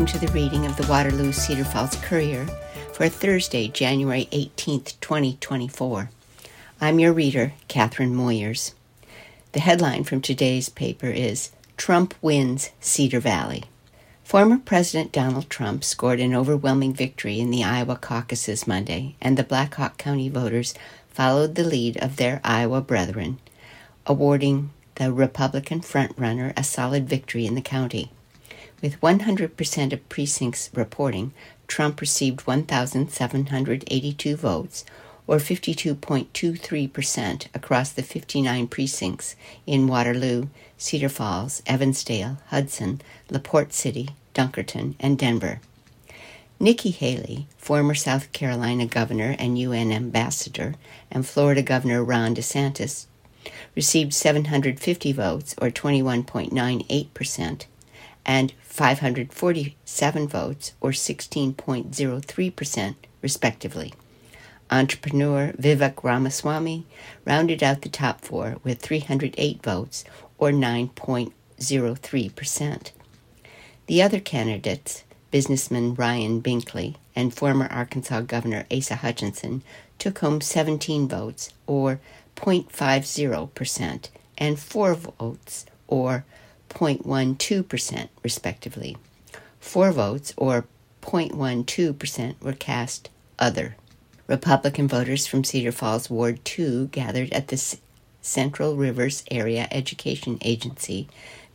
welcome to the reading of the Waterloo Cedar Falls Courier for Thursday, January 18th, 2024. I'm your reader, Catherine Moyers. The headline from today's paper is Trump Wins Cedar Valley. Former President Donald Trump scored an overwhelming victory in the Iowa caucuses Monday, and the Black Hawk County voters followed the lead of their Iowa brethren, awarding the Republican frontrunner a solid victory in the county. With 100% of precincts reporting, Trump received 1,782 votes, or 52.23% across the 59 precincts in Waterloo, Cedar Falls, Evansdale, Hudson, LaPorte City, Dunkerton, and Denver. Nikki Haley, former South Carolina governor and UN ambassador, and Florida Governor Ron DeSantis, received 750 votes, or 21.98%, and 547 votes, or 16.03%, respectively. Entrepreneur Vivek Ramaswamy rounded out the top four with 308 votes, or 9.03%. The other candidates, businessman Ryan Binkley and former Arkansas Governor Asa Hutchinson, took home 17 votes, or 0.50%, and 4 votes, or 0.12%, respectively. 4 votes, or 0.12%, were cast other. Republican voters from Cedar Falls Ward 2 gathered at the Central Rivers Area Education Agency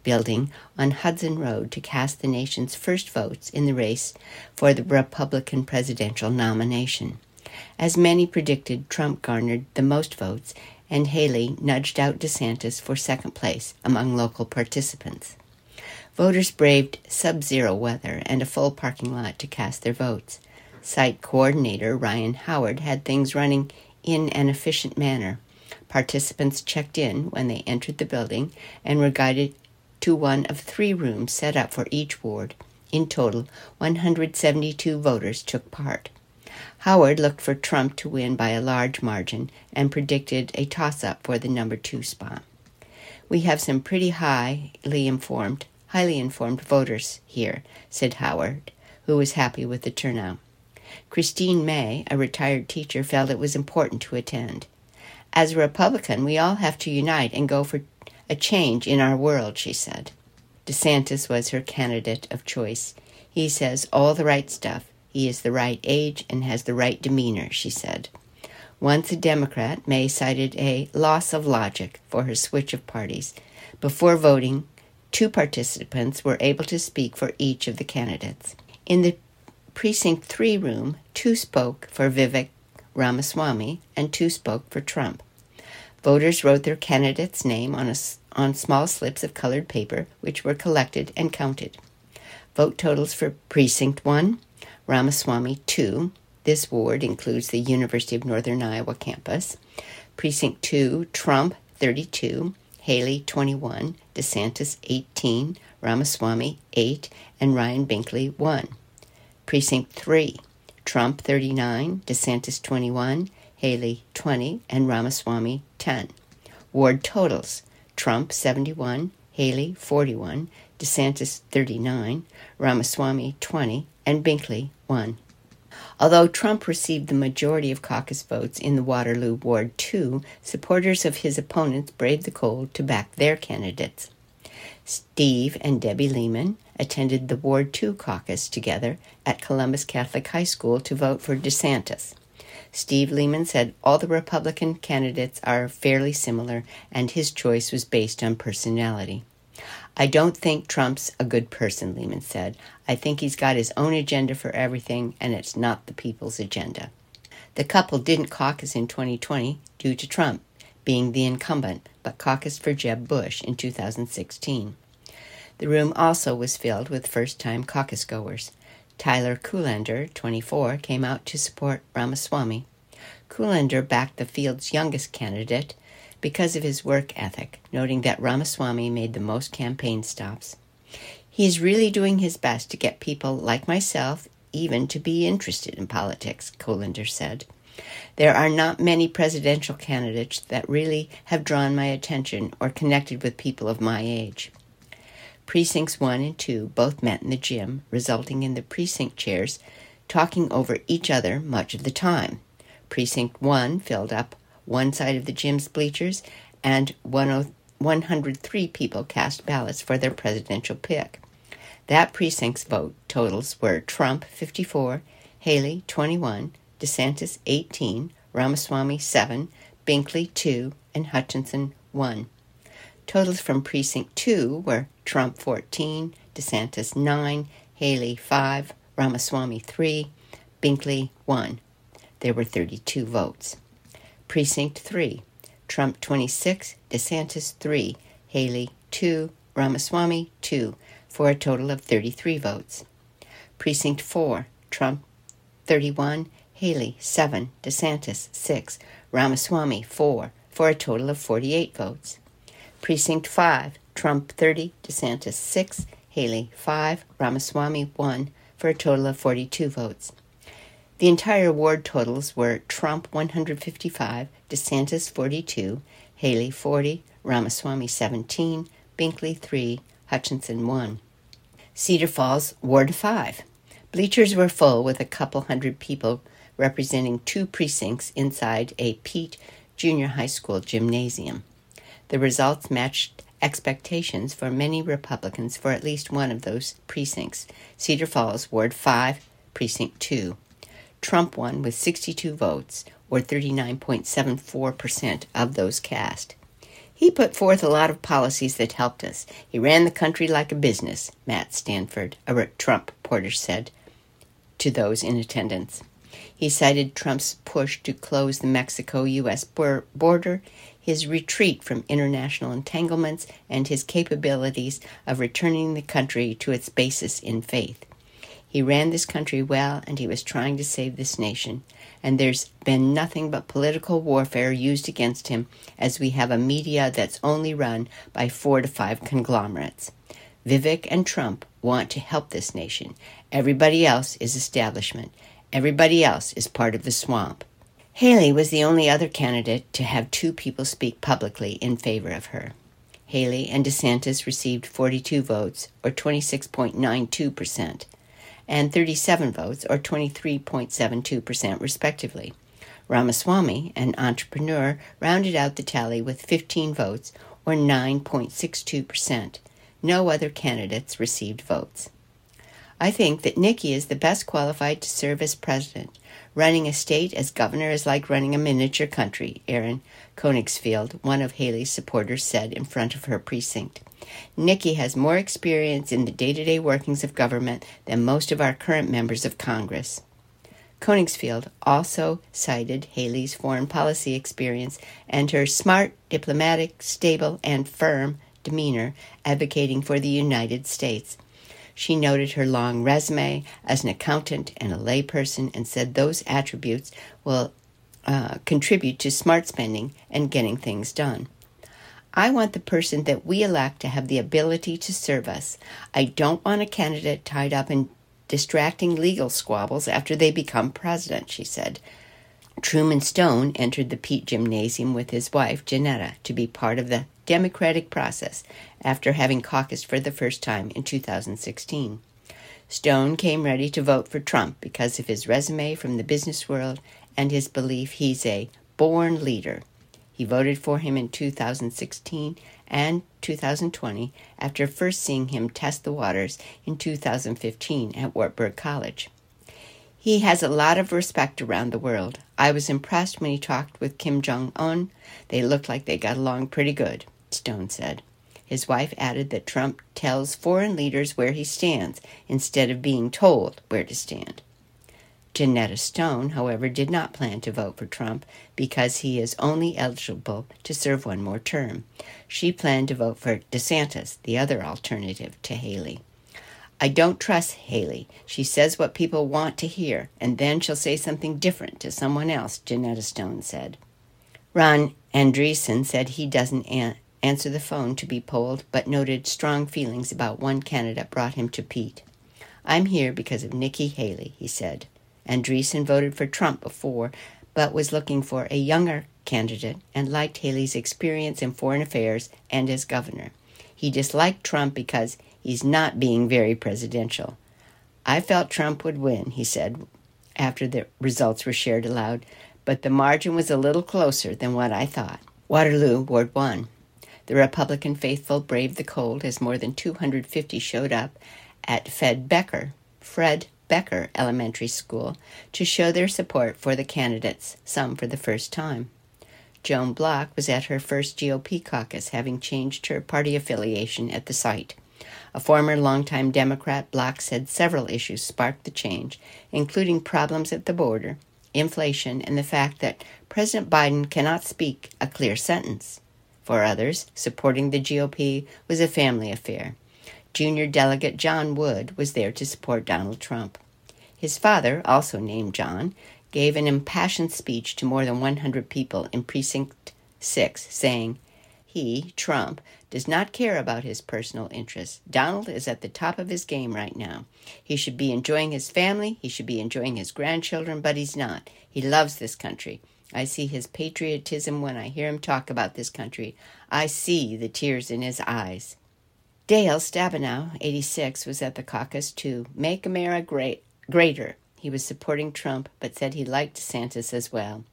building on Hudson Road to cast the nation's first votes in the race for the Republican presidential nomination. As many predicted, Trump garnered the most votes, and Haley nudged out DeSantis for second place among local participants. Voters braved sub zero weather and a full parking lot to cast their votes. Site coordinator Ryan Howard had things running in an efficient manner. Participants checked in when they entered the building and were guided to one of three rooms set up for each ward. In total, 172 voters took part. Howard looked for Trump to win by a large margin and predicted a toss up for the number two spot. We have some pretty highly informed, highly informed voters here, said Howard, who was happy with the turnout. Christine May, a retired teacher, felt it was important to attend. As a Republican, we all have to unite and go for a change in our world, she said. DeSantis was her candidate of choice. He says all the right stuff he is the right age and has the right demeanor, she said. Once a Democrat, May cited a loss of logic for her switch of parties. Before voting, two participants were able to speak for each of the candidates. In the Precinct 3 room, two spoke for Vivek Ramaswamy and two spoke for Trump. Voters wrote their candidate's name on, a, on small slips of colored paper, which were collected and counted. Vote totals for Precinct 1 Ramaswamy 2. This ward includes the University of Northern Iowa campus. Precinct 2, Trump 32, Haley 21, DeSantis 18, Ramaswamy 8, and Ryan Binkley 1. Precinct 3, Trump 39, DeSantis 21, Haley 20, and Ramaswamy 10. Ward totals Trump 71, Haley 41, DeSantis 39, Ramaswamy 20, and Binkley won. Although Trump received the majority of caucus votes in the Waterloo Ward 2, supporters of his opponents braved the cold to back their candidates. Steve and Debbie Lehman attended the Ward 2 caucus together at Columbus Catholic High School to vote for DeSantis. Steve Lehman said all the Republican candidates are fairly similar and his choice was based on personality. I don't think Trump's a good person, Lehman said. I think he's got his own agenda for everything, and it's not the people's agenda. The couple didn't caucus in 2020 due to Trump being the incumbent, but caucused for Jeb Bush in 2016. The room also was filled with first time caucus goers. Tyler Kuhlander, 24, came out to support Ramaswamy. Kuhlander backed the field's youngest candidate, because of his work ethic, noting that Ramaswamy made the most campaign stops. He is really doing his best to get people like myself even to be interested in politics, Kuhlander said. There are not many presidential candidates that really have drawn my attention or connected with people of my age. Precincts 1 and 2 both met in the gym, resulting in the precinct chairs talking over each other much of the time. Precinct 1 filled up one side of the gym's bleachers, and 103 people cast ballots for their presidential pick. That precinct's vote totals were Trump 54, Haley 21, DeSantis 18, Ramaswamy 7, Binkley 2, and Hutchinson 1. Totals from Precinct 2 were Trump 14, DeSantis 9, Haley 5, Ramaswamy 3, Binkley 1. There were 32 votes. Precinct 3, Trump 26, DeSantis 3, Haley 2, Ramaswamy 2, for a total of 33 votes. Precinct 4, Trump 31, Haley 7, DeSantis 6, Ramaswamy 4, for a total of 48 votes. Precinct 5, Trump 30, DeSantis 6, Haley 5, Ramaswamy 1, for a total of 42 votes. The entire ward totals were Trump 155, DeSantis 42, Haley 40, Ramaswamy 17, Binkley 3, Hutchinson 1. Cedar Falls, Ward 5. Bleachers were full with a couple hundred people representing two precincts inside a Peet Junior High School gymnasium. The results matched expectations for many Republicans for at least one of those precincts Cedar Falls, Ward 5, Precinct 2. Trump won with 62 votes, or 39.74% of those cast. He put forth a lot of policies that helped us. He ran the country like a business, Matt Stanford, a Trump reporter said to those in attendance. He cited Trump's push to close the Mexico U.S. border his retreat from international entanglements, and his capabilities of returning the country to its basis in faith. He ran this country well, and he was trying to save this nation. And there's been nothing but political warfare used against him, as we have a media that's only run by four to five conglomerates. Vivek and Trump want to help this nation. Everybody else is establishment. Everybody else is part of the swamp. Haley was the only other candidate to have two people speak publicly in favor of her. Haley and DeSantis received 42 votes, or 26.92%, and 37 votes, or 23.72%, respectively. Ramaswamy, an entrepreneur, rounded out the tally with 15 votes, or 9.62%. No other candidates received votes. I think that Nikki is the best qualified to serve as president. Running a state as governor is like running a miniature country, Aaron Koenigsfield, one of Haley's supporters, said in front of her precinct. Nikki has more experience in the day to day workings of government than most of our current members of Congress. Koenigsfield also cited Haley's foreign policy experience and her smart, diplomatic, stable, and firm demeanor advocating for the United States. She noted her long resume as an accountant and a layperson and said those attributes will uh, contribute to smart spending and getting things done. I want the person that we elect to have the ability to serve us. I don't want a candidate tied up in distracting legal squabbles after they become president, she said. Truman Stone entered the Peet Gymnasium with his wife, Janetta, to be part of the democratic process after having caucused for the first time in 2016. Stone came ready to vote for Trump because of his resume from the business world and his belief he's a born leader. He voted for him in 2016 and 2020 after first seeing him test the waters in 2015 at Wartburg College. He has a lot of respect around the world. I was impressed when he talked with Kim Jong un. They looked like they got along pretty good, Stone said. His wife added that Trump tells foreign leaders where he stands instead of being told where to stand. Janetta Stone, however, did not plan to vote for Trump because he is only eligible to serve one more term. She planned to vote for DeSantis, the other alternative to Haley. I don't trust Haley. She says what people want to hear, and then she'll say something different to someone else, Janetta Stone said. Ron Andreessen said he doesn't an- answer the phone to be polled, but noted strong feelings about one candidate brought him to Peet. I'm here because of Nikki Haley, he said. Andreessen voted for Trump before, but was looking for a younger candidate and liked Haley's experience in foreign affairs and as governor. He disliked Trump because He's not being very presidential. I felt Trump would win, he said after the results were shared aloud, but the margin was a little closer than what I thought. Waterloo, Ward 1. The Republican faithful braved the cold as more than 250 showed up at Fed Becker, Fred Becker Elementary School to show their support for the candidates, some for the first time. Joan Block was at her first GOP caucus, having changed her party affiliation at the site. A former longtime Democrat, Block said several issues sparked the change, including problems at the border, inflation, and the fact that President Biden cannot speak a clear sentence. For others, supporting the GOP was a family affair. Junior Delegate John Wood was there to support Donald Trump. His father, also named John, gave an impassioned speech to more than 100 people in Precinct 6, saying, He, Trump, does not care about his personal interests. Donald is at the top of his game right now. He should be enjoying his family, he should be enjoying his grandchildren, but he's not. He loves this country. I see his patriotism when I hear him talk about this country. I see the tears in his eyes. Dale Stabenow, 86, was at the caucus to make America great, greater he was supporting Trump, but said he liked DeSantis as well.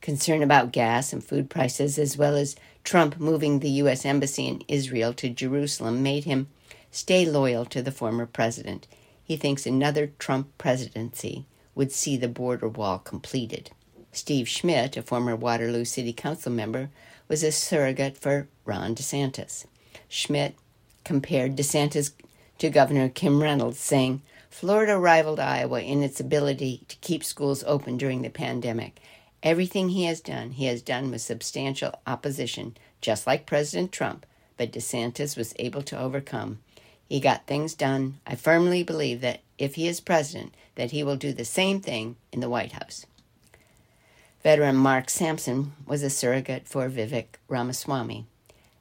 Concern about gas and food prices, as well as Trump moving the U.S. Embassy in Israel to Jerusalem, made him stay loyal to the former president. He thinks another Trump presidency would see the border wall completed. Steve Schmidt, a former Waterloo City Council member, was a surrogate for Ron DeSantis. Schmidt compared DeSantis to Governor Kim Reynolds, saying, Florida rivaled Iowa in its ability to keep schools open during the pandemic. Everything he has done, he has done with substantial opposition, just like President Trump, but DeSantis was able to overcome. He got things done. I firmly believe that if he is president, that he will do the same thing in the White House. Veteran Mark Sampson was a surrogate for Vivek Ramaswamy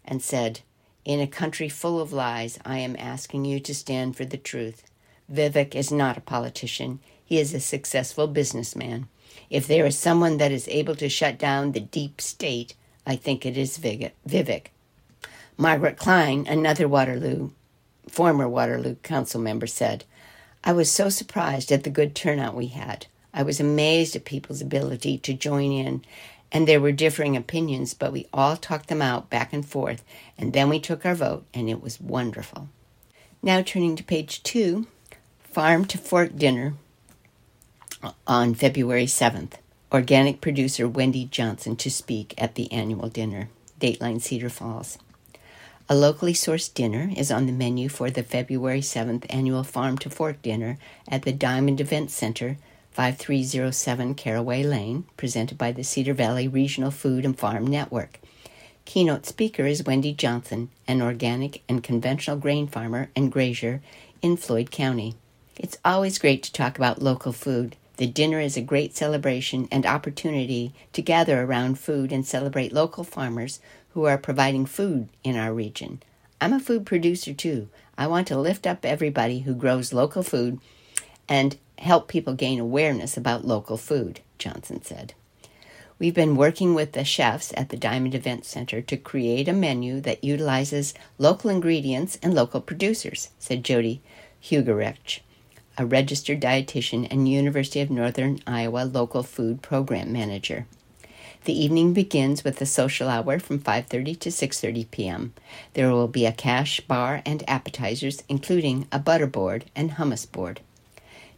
and said, In a country full of lies, I am asking you to stand for the truth. Vivek is not a politician. He is a successful businessman. If there is someone that is able to shut down the deep state, I think it is Vivek. Margaret Klein, another Waterloo, former Waterloo council member, said, I was so surprised at the good turnout we had. I was amazed at people's ability to join in, and there were differing opinions, but we all talked them out back and forth, and then we took our vote, and it was wonderful. Now, turning to page two, Farm to Fork dinner on February 7th. Organic producer Wendy Johnson to speak at the annual dinner, Dateline Cedar Falls. A locally sourced dinner is on the menu for the February 7th annual Farm to Fork dinner at the Diamond Event Center, 5307 Caraway Lane, presented by the Cedar Valley Regional Food and Farm Network. Keynote speaker is Wendy Johnson, an organic and conventional grain farmer and grazier in Floyd County. It's always great to talk about local food. The dinner is a great celebration and opportunity to gather around food and celebrate local farmers who are providing food in our region. I'm a food producer too. I want to lift up everybody who grows local food and help people gain awareness about local food, Johnson said. We've been working with the chefs at the Diamond Event Center to create a menu that utilizes local ingredients and local producers, said Jody Hugerich a registered dietitian and University of Northern Iowa local food program manager. The evening begins with a social hour from 5:30 to 6:30 p.m. There will be a cash bar and appetizers including a butter board and hummus board.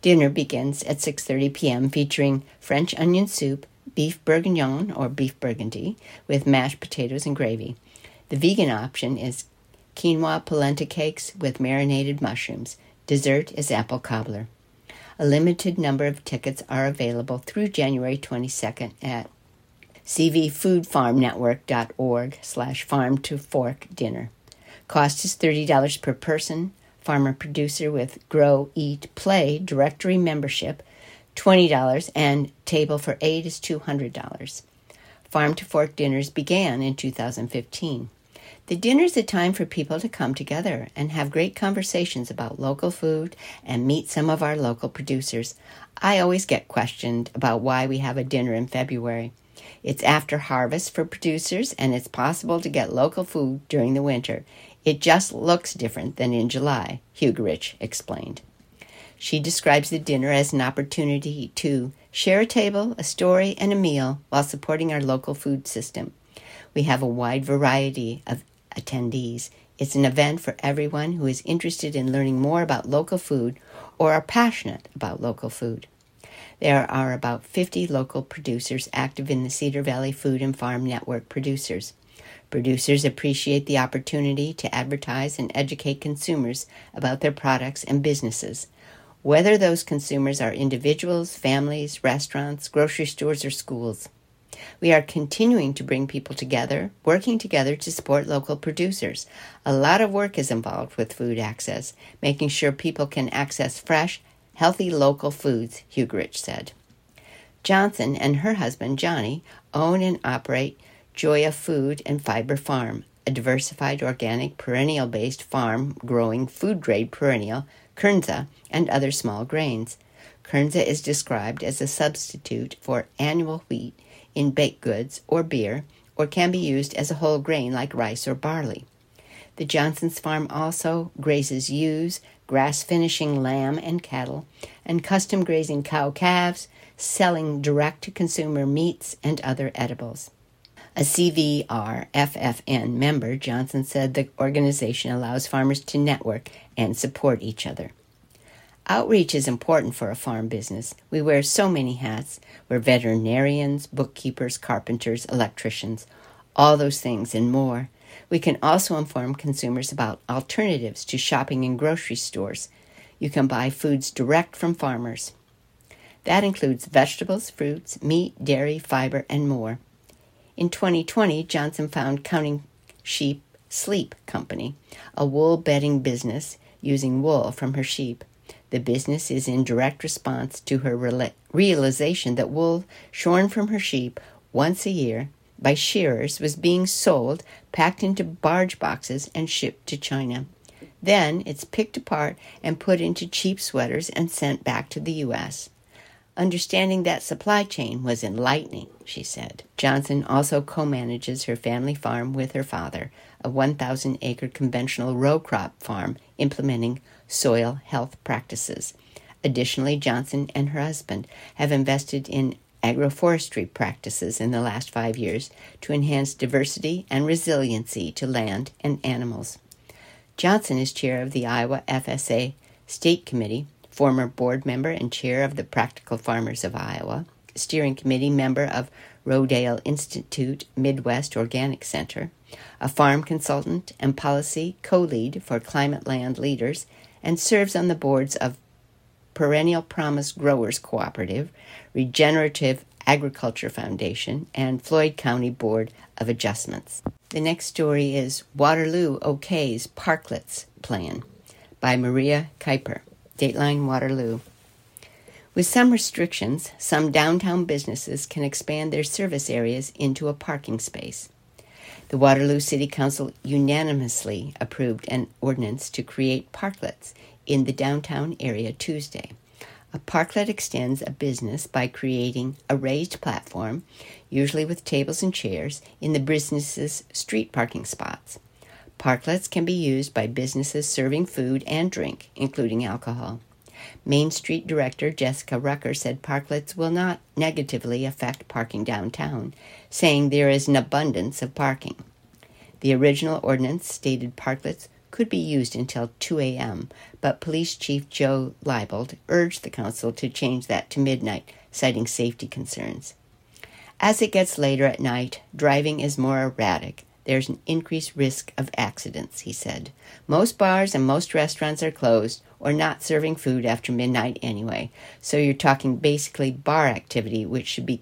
Dinner begins at 6:30 p.m. featuring French onion soup, beef bourguignon or beef burgundy with mashed potatoes and gravy. The vegan option is quinoa polenta cakes with marinated mushrooms, Dessert is apple cobbler. A limited number of tickets are available through January 22nd at cvfoodfarmnetwork.org slash farm to fork dinner. Cost is $30 per person. Farmer producer with Grow, Eat, Play directory membership $20 and table for eight is $200. Farm to Fork dinners began in 2015. The dinner is a time for people to come together and have great conversations about local food and meet some of our local producers. I always get questioned about why we have a dinner in February. It's after harvest for producers, and it's possible to get local food during the winter. It just looks different than in July, Hugerich explained. She describes the dinner as an opportunity to share a table, a story, and a meal while supporting our local food system. We have a wide variety of attendees. It's an event for everyone who is interested in learning more about local food or are passionate about local food. There are about 50 local producers active in the Cedar Valley Food and Farm Network producers. Producers appreciate the opportunity to advertise and educate consumers about their products and businesses, whether those consumers are individuals, families, restaurants, grocery stores, or schools. We are continuing to bring people together, working together to support local producers. A lot of work is involved with food access, making sure people can access fresh, healthy local foods, Hugerich said. Johnson and her husband, Johnny, own and operate Joia Food and Fiber Farm, a diversified organic perennial based farm growing food grade perennial, kernza, and other small grains. Kernza is described as a substitute for annual wheat in baked goods or beer, or can be used as a whole grain like rice or barley. The Johnson's farm also grazes ewes, grass finishing lamb and cattle, and custom grazing cow calves, selling direct to consumer meats and other edibles. A CVR FFN member, Johnson said the organization allows farmers to network and support each other. Outreach is important for a farm business. We wear so many hats. We're veterinarians, bookkeepers, carpenters, electricians, all those things and more. We can also inform consumers about alternatives to shopping in grocery stores. You can buy foods direct from farmers. That includes vegetables, fruits, meat, dairy, fiber, and more. In 2020, Johnson found Counting Sheep Sleep Company, a wool bedding business using wool from her sheep. The business is in direct response to her realization that wool shorn from her sheep once a year by shearers was being sold, packed into barge boxes, and shipped to China. Then it's picked apart and put into cheap sweaters and sent back to the U.S. Understanding that supply chain was enlightening, she said. Johnson also co manages her family farm with her father, a 1,000 acre conventional row crop farm implementing soil health practices. Additionally, Johnson and her husband have invested in agroforestry practices in the last five years to enhance diversity and resiliency to land and animals. Johnson is chair of the Iowa FSA State Committee former board member and chair of the Practical Farmers of Iowa, steering committee member of Rodale Institute Midwest Organic Center, a farm consultant and policy co lead for Climate Land Leaders, and serves on the boards of Perennial Promise Growers Cooperative, Regenerative Agriculture Foundation, and Floyd County Board of Adjustments. The next story is Waterloo OK's Parklets Plan by Maria Kuiper. Dateline Waterloo. With some restrictions, some downtown businesses can expand their service areas into a parking space. The Waterloo City Council unanimously approved an ordinance to create parklets in the downtown area Tuesday. A parklet extends a business by creating a raised platform, usually with tables and chairs, in the business's street parking spots. Parklets can be used by businesses serving food and drink, including alcohol. Main Street Director Jessica Rucker said parklets will not negatively affect parking downtown, saying there is an abundance of parking. The original ordinance stated parklets could be used until 2 a.m., but Police Chief Joe Leibold urged the council to change that to midnight, citing safety concerns. As it gets later at night, driving is more erratic, there's an increased risk of accidents, he said. Most bars and most restaurants are closed or not serving food after midnight anyway, so you're talking basically bar activity which should be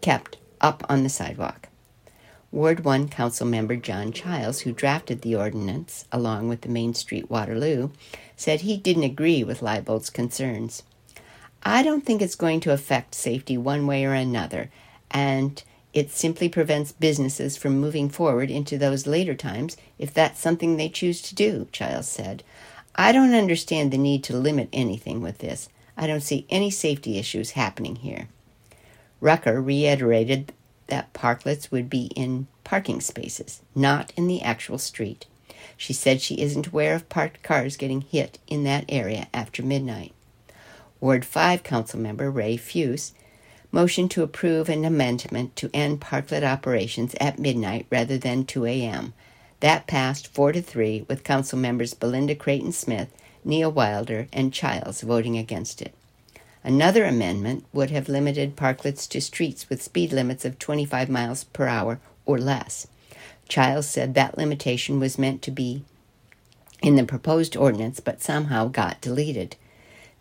kept up on the sidewalk. Ward 1 Council member John Childs, who drafted the ordinance along with the Main Street Waterloo, said he didn't agree with Leibold's concerns. I don't think it's going to affect safety one way or another, and it simply prevents businesses from moving forward into those later times if that's something they choose to do, Childs said. I don't understand the need to limit anything with this. I don't see any safety issues happening here. Rucker reiterated that parklets would be in parking spaces, not in the actual street. She said she isn't aware of parked cars getting hit in that area after midnight. Ward 5 Council Member Ray Feuss motioned to approve an amendment to end parklet operations at midnight rather than 2 a.m. That passed 4 to 3 with Council members Belinda Creighton Smith, Nia Wilder, and Childs voting against it. Another amendment would have limited parklets to streets with speed limits of 25 miles per hour or less. Childs said that limitation was meant to be in the proposed ordinance but somehow got deleted.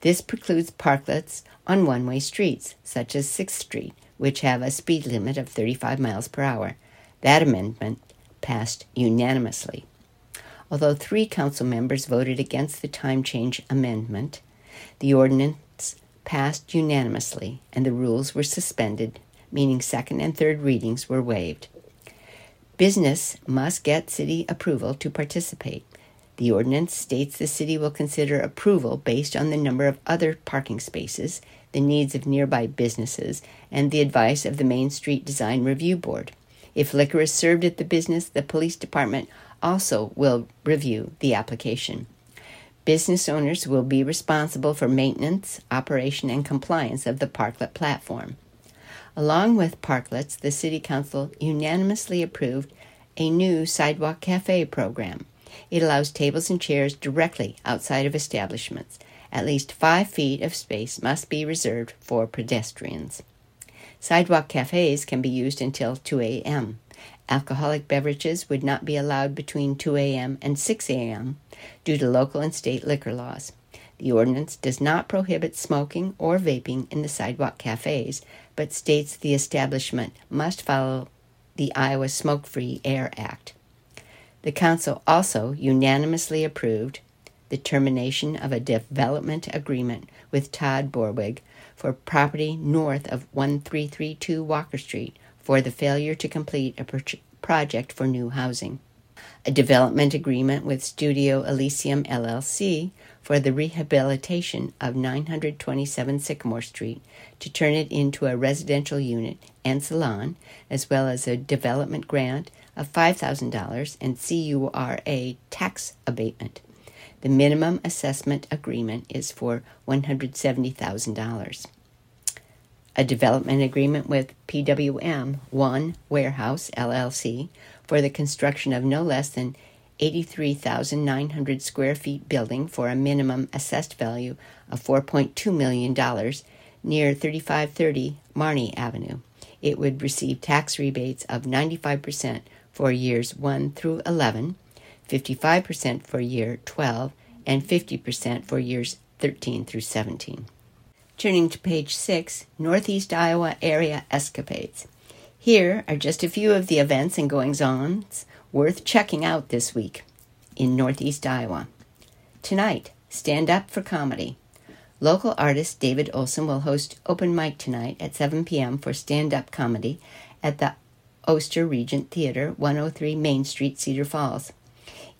This precludes parklets on one way streets, such as 6th Street, which have a speed limit of 35 miles per hour. That amendment passed unanimously. Although three council members voted against the time change amendment, the ordinance passed unanimously and the rules were suspended, meaning second and third readings were waived. Business must get city approval to participate. The ordinance states the city will consider approval based on the number of other parking spaces, the needs of nearby businesses, and the advice of the Main Street Design Review Board. If liquor is served at the business, the police department also will review the application. Business owners will be responsible for maintenance, operation, and compliance of the parklet platform. Along with parklets, the City Council unanimously approved a new sidewalk cafe program. It allows tables and chairs directly outside of establishments. At least five feet of space must be reserved for pedestrians. Sidewalk cafes can be used until 2 a.m. Alcoholic beverages would not be allowed between 2 a.m. and 6 a.m. due to local and state liquor laws. The ordinance does not prohibit smoking or vaping in the sidewalk cafes, but states the establishment must follow the Iowa Smoke Free Air Act. The Council also unanimously approved the termination of a development agreement with Todd Borwig for property north of 1332 Walker Street for the failure to complete a pro- project for new housing. A development agreement with Studio Elysium LLC for the rehabilitation of 927 Sycamore Street to turn it into a residential unit and salon, as well as a development grant of $5,000 and CURA tax abatement. The minimum assessment agreement is for $170,000. A development agreement with PWM One Warehouse LLC for the construction of no less than 83,900 square feet building for a minimum assessed value of $4.2 million near 3530 Marnie Avenue. It would receive tax rebates of 95% for years 1 through 11, 55% for year 12, and 50% for years 13 through 17. Turning to page 6, Northeast Iowa Area Escapades. Here are just a few of the events and goings ons worth checking out this week in Northeast Iowa. Tonight, Stand Up for Comedy. Local artist David Olson will host open mic tonight at 7 p.m. for stand up comedy at the Oster Regent Theater, 103 Main Street, Cedar Falls.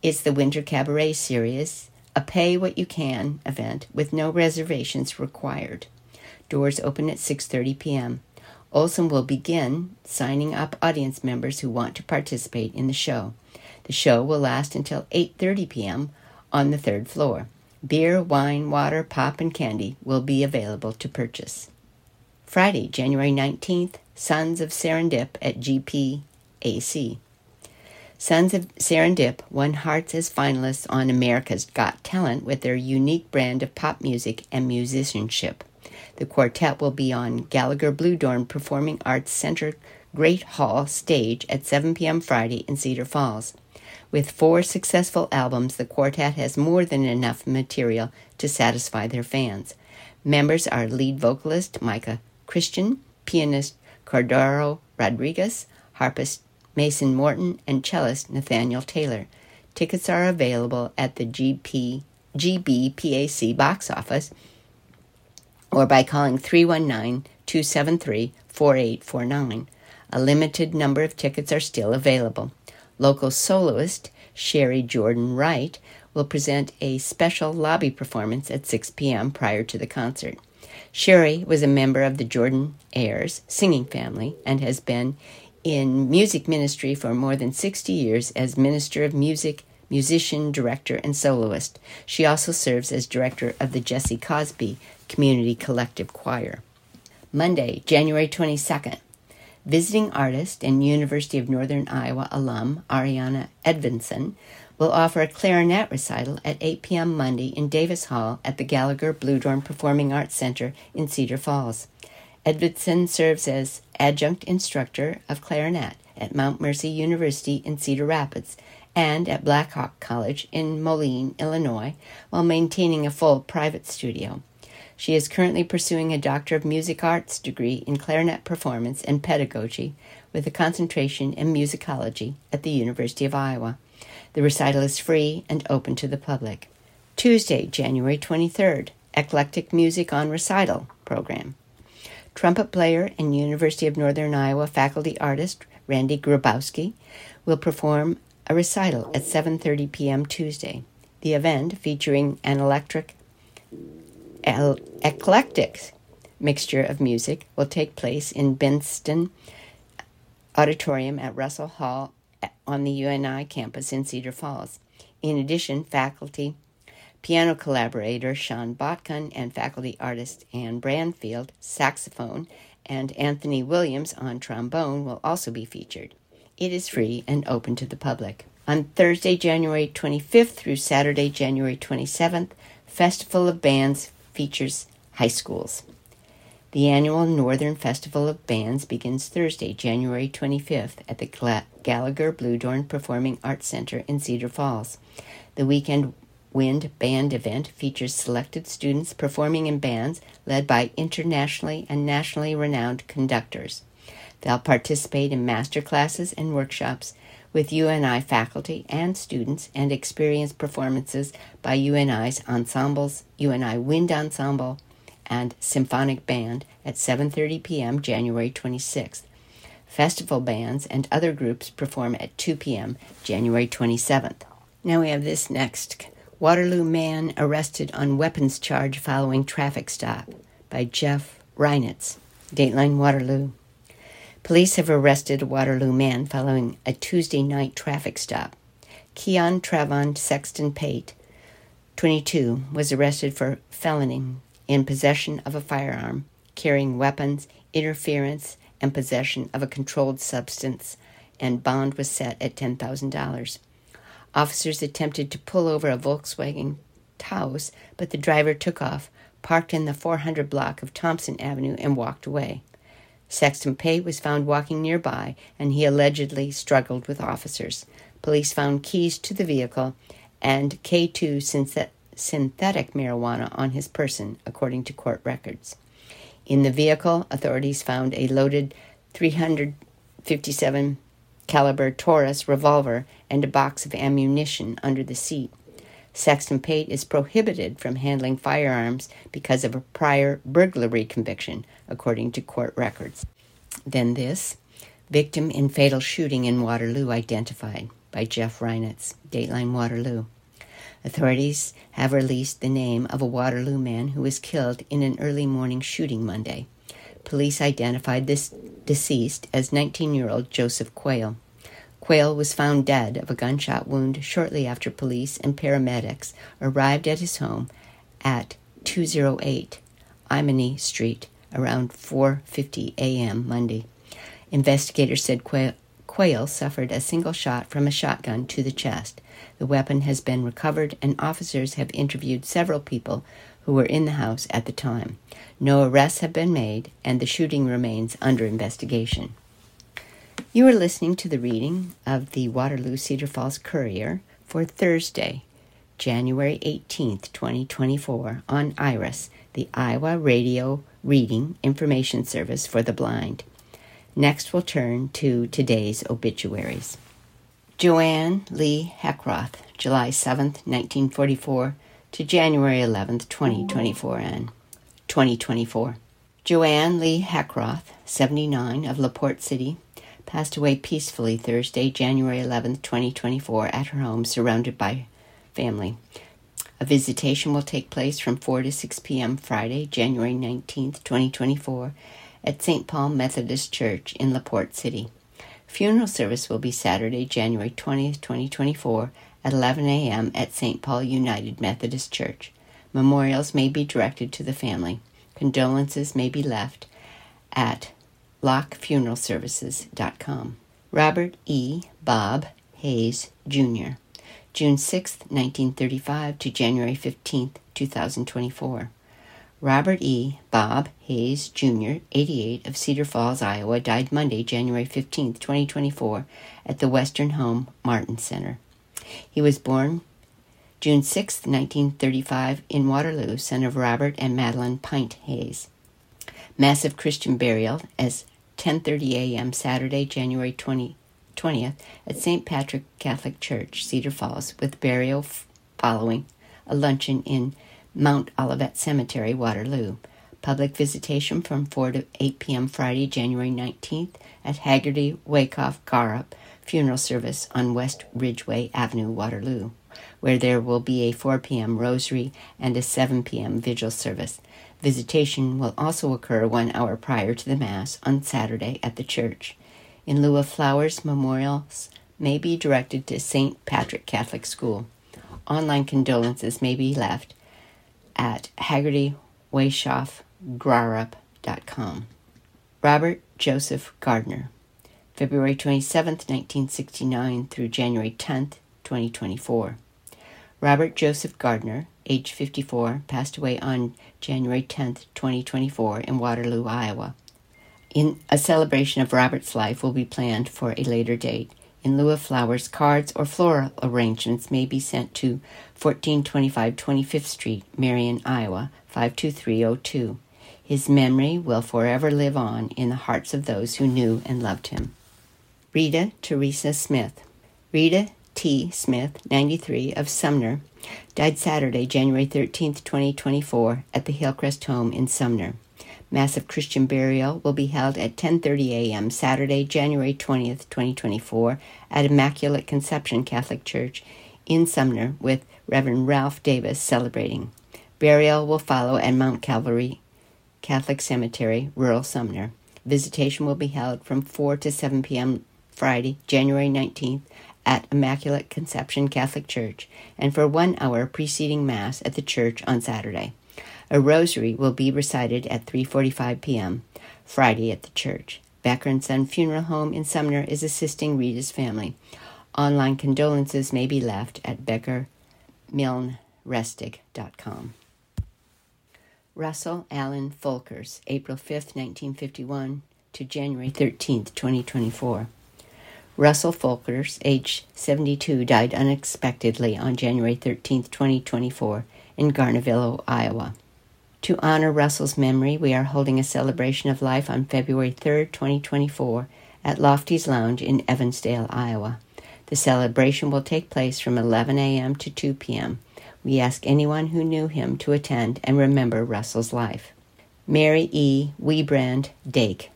It's the Winter Cabaret Series, a pay what you can event with no reservations required. Doors open at 6:30 p.m. Olson will begin signing up audience members who want to participate in the show. The show will last until 8:30 p.m. on the third floor. Beer, wine, water, pop, and candy will be available to purchase. Friday, January 19th, Sons of Serendip at GPAC. Sons of Serendip won hearts as finalists on America's Got Talent with their unique brand of pop music and musicianship. The quartet will be on Gallagher Bluedorn Performing Arts Center Great Hall stage at 7 p.m. Friday in Cedar Falls. With four successful albums, the quartet has more than enough material to satisfy their fans. Members are lead vocalist Micah Christian, pianist Cordaro Rodriguez, harpist Mason Morton, and cellist Nathaniel Taylor. Tickets are available at the GP, GBPAC box office or by calling 319 273 4849. A limited number of tickets are still available. Local soloist Sherry Jordan Wright will present a special lobby performance at 6 p.m. prior to the concert. Sherry was a member of the Jordan Ayers singing family and has been in music ministry for more than 60 years as minister of music, musician, director, and soloist. She also serves as director of the Jesse Cosby Community Collective Choir. Monday, January 22nd. Visiting artist and University of Northern Iowa alum Ariana Edvinson will offer a clarinet recital at 8 p.m. Monday in Davis Hall at the Gallagher Bluedorn Performing Arts Center in Cedar Falls. Edvinson serves as adjunct instructor of clarinet at Mount Mercy University in Cedar Rapids and at Blackhawk College in Moline, Illinois, while maintaining a full private studio. She is currently pursuing a Doctor of Music Arts degree in clarinet performance and pedagogy with a concentration in musicology at the University of Iowa. The recital is free and open to the public. Tuesday, January 23rd, Eclectic Music on Recital program. Trumpet player and University of Northern Iowa faculty artist Randy Grabowski will perform a recital at 7:30 p.m. Tuesday. The event, featuring an electric eclectic mixture of music, will take place in Bengtson Auditorium at Russell Hall on the UNI campus in Cedar Falls. In addition, faculty piano collaborator Sean Botkin and faculty artist Anne Branfield, saxophone, and Anthony Williams on trombone will also be featured. It is free and open to the public. On Thursday, January 25th through Saturday, January 27th, Festival of Bands features high schools. The annual Northern Festival of Bands begins Thursday, January 25th at the Gallagher Bluedorn Performing Arts Center in Cedar Falls. The weekend Wind Band event features selected students performing in bands led by internationally and nationally renowned conductors. They'll participate in master classes and workshops with UNI faculty and students and experience performances by UNI's ensembles, UNI Wind Ensemble, and Symphonic Band at 7:30 p.m. January 26th. Festival bands and other groups perform at 2 p.m. January 27th. Now we have this next Waterloo Man Arrested on Weapons Charge Following Traffic Stop by Jeff Reinitz. Dateline Waterloo. Police have arrested a Waterloo man following a Tuesday night traffic stop. Keon Travon Sexton Pate, 22, was arrested for felony in possession of a firearm, carrying weapons, interference, and possession of a controlled substance, and bond was set at $10,000. Officers attempted to pull over a Volkswagen Taos, but the driver took off, parked in the 400 block of Thompson Avenue, and walked away. Sexton Pate was found walking nearby, and he allegedly struggled with officers. Police found keys to the vehicle and K2 synthetic marijuana on his person, according to court records. In the vehicle, authorities found a loaded 357 caliber Taurus revolver and a box of ammunition under the seat. Sexton Pate is prohibited from handling firearms because of a prior burglary conviction, according to court records. Then this victim in fatal shooting in Waterloo identified by Jeff Reinitz, Dateline Waterloo. Authorities have released the name of a Waterloo man who was killed in an early morning shooting Monday. Police identified this deceased as 19 year old Joseph Quayle. Quayle was found dead of a gunshot wound shortly after police and paramedics arrived at his home at 208 Imani Street around 4:50 a.m. Monday. Investigators said Quayle, Quayle suffered a single shot from a shotgun to the chest. The weapon has been recovered and officers have interviewed several people who were in the house at the time. No arrests have been made and the shooting remains under investigation. You are listening to the reading of the Waterloo Cedar Falls Courier for Thursday, January 18th, 2024, on IRIS, the Iowa Radio Reading Information Service for the Blind. Next, we'll turn to today's obituaries. Joanne Lee Heckroth, July 7th, 1944 to January 11th, 2024, and 2024. Joanne Lee Heckroth, 79, of LaPorte City, passed away peacefully Thursday, January 11, 2024, at her home surrounded by family. A visitation will take place from 4 to 6 p.m. Friday, January 19, 2024, at St. Paul Methodist Church in LaPorte City. Funeral service will be Saturday, January 20th, 2024, at 11 a.m. at St. Paul United Methodist Church. Memorials may be directed to the family. Condolences may be left at lockefuneralservices.com. Robert E. Bob Hayes, Jr., June 6, 1935 to January 15, 2024. Robert E. Bob Hayes, Jr., 88, of Cedar Falls, Iowa, died Monday, January 15, 2024, at the Western Home Martin Center. He was born June 6, 1935, in Waterloo, son of Robert and Madeline Pint Hayes. Massive Christian burial as 10:30 a.m. Saturday, January 20, 20th, at St. Patrick Catholic Church, Cedar Falls, with burial following a luncheon in Mount Olivet Cemetery, Waterloo. Public visitation from 4 to 8 p.m. Friday, January 19th at Hagarty Waychoff Grarup Funeral Service on West Ridgeway Avenue, Waterloo, where there will be a 4 p.m. rosary and a 7 p.m. vigil service. Visitation will also occur one hour prior to the Mass on Saturday at the church. In lieu of flowers, memorials may be directed to St. Patrick Catholic School. Online condolences may be left at hagartywaychoffgrarup.com. Robert Joseph Gardner, February 27, 1969 through January 10, 2024. Robert Joseph Gardner, age 54, passed away on January 10, 2024 in Waterloo, Iowa. In a celebration of Robert's life will be planned for a later date. In lieu of flowers, cards or floral arrangements may be sent to 1425 25th Street, Marion, Iowa 52302. His memory will forever live on in the hearts of those who knew and loved him. Rita Teresa Smith. Rita T. Smith, 93, of Sumner, died Saturday, January 13, 2024, at the Hillcrest home in Sumner. Massive Christian burial will be held at 10:30 a.m. Saturday, January 20th, 2024, at Immaculate Conception Catholic Church in Sumner with Reverend Ralph Davis celebrating. Burial will follow at Mount Calvary Catholic Cemetery, rural Sumner. Visitation will be held from 4 to 7 p.m. Friday, January 19th at Immaculate Conception Catholic Church and for one hour preceding Mass at the church on Saturday. A rosary will be recited at 3:45 p.m. Friday at the church. Becker and Son Funeral Home in Sumner is assisting Rita's family. Online condolences may be left at beckermilnrestig.com. Russell Allen Folkers, April 5, 1951 to January 13, 2024. Russell Folkers, age 72, died unexpectedly on January 13, 2024 in Garnavillo, Iowa. To honor Russell's memory, we are holding a celebration of life on February 3, 2024, at Lofty's Lounge in Evansdale, Iowa. The celebration will take place from 11 a.m. to 2 p.m. We ask anyone who knew him to attend and remember Russell's life. Mary E. Webrand Dake,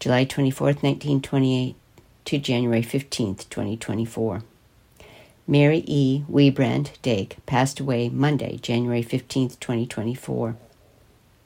July 24, 1928 to January 15, 2024. Mary E. Webrand Dake passed away Monday, January 15, 2024.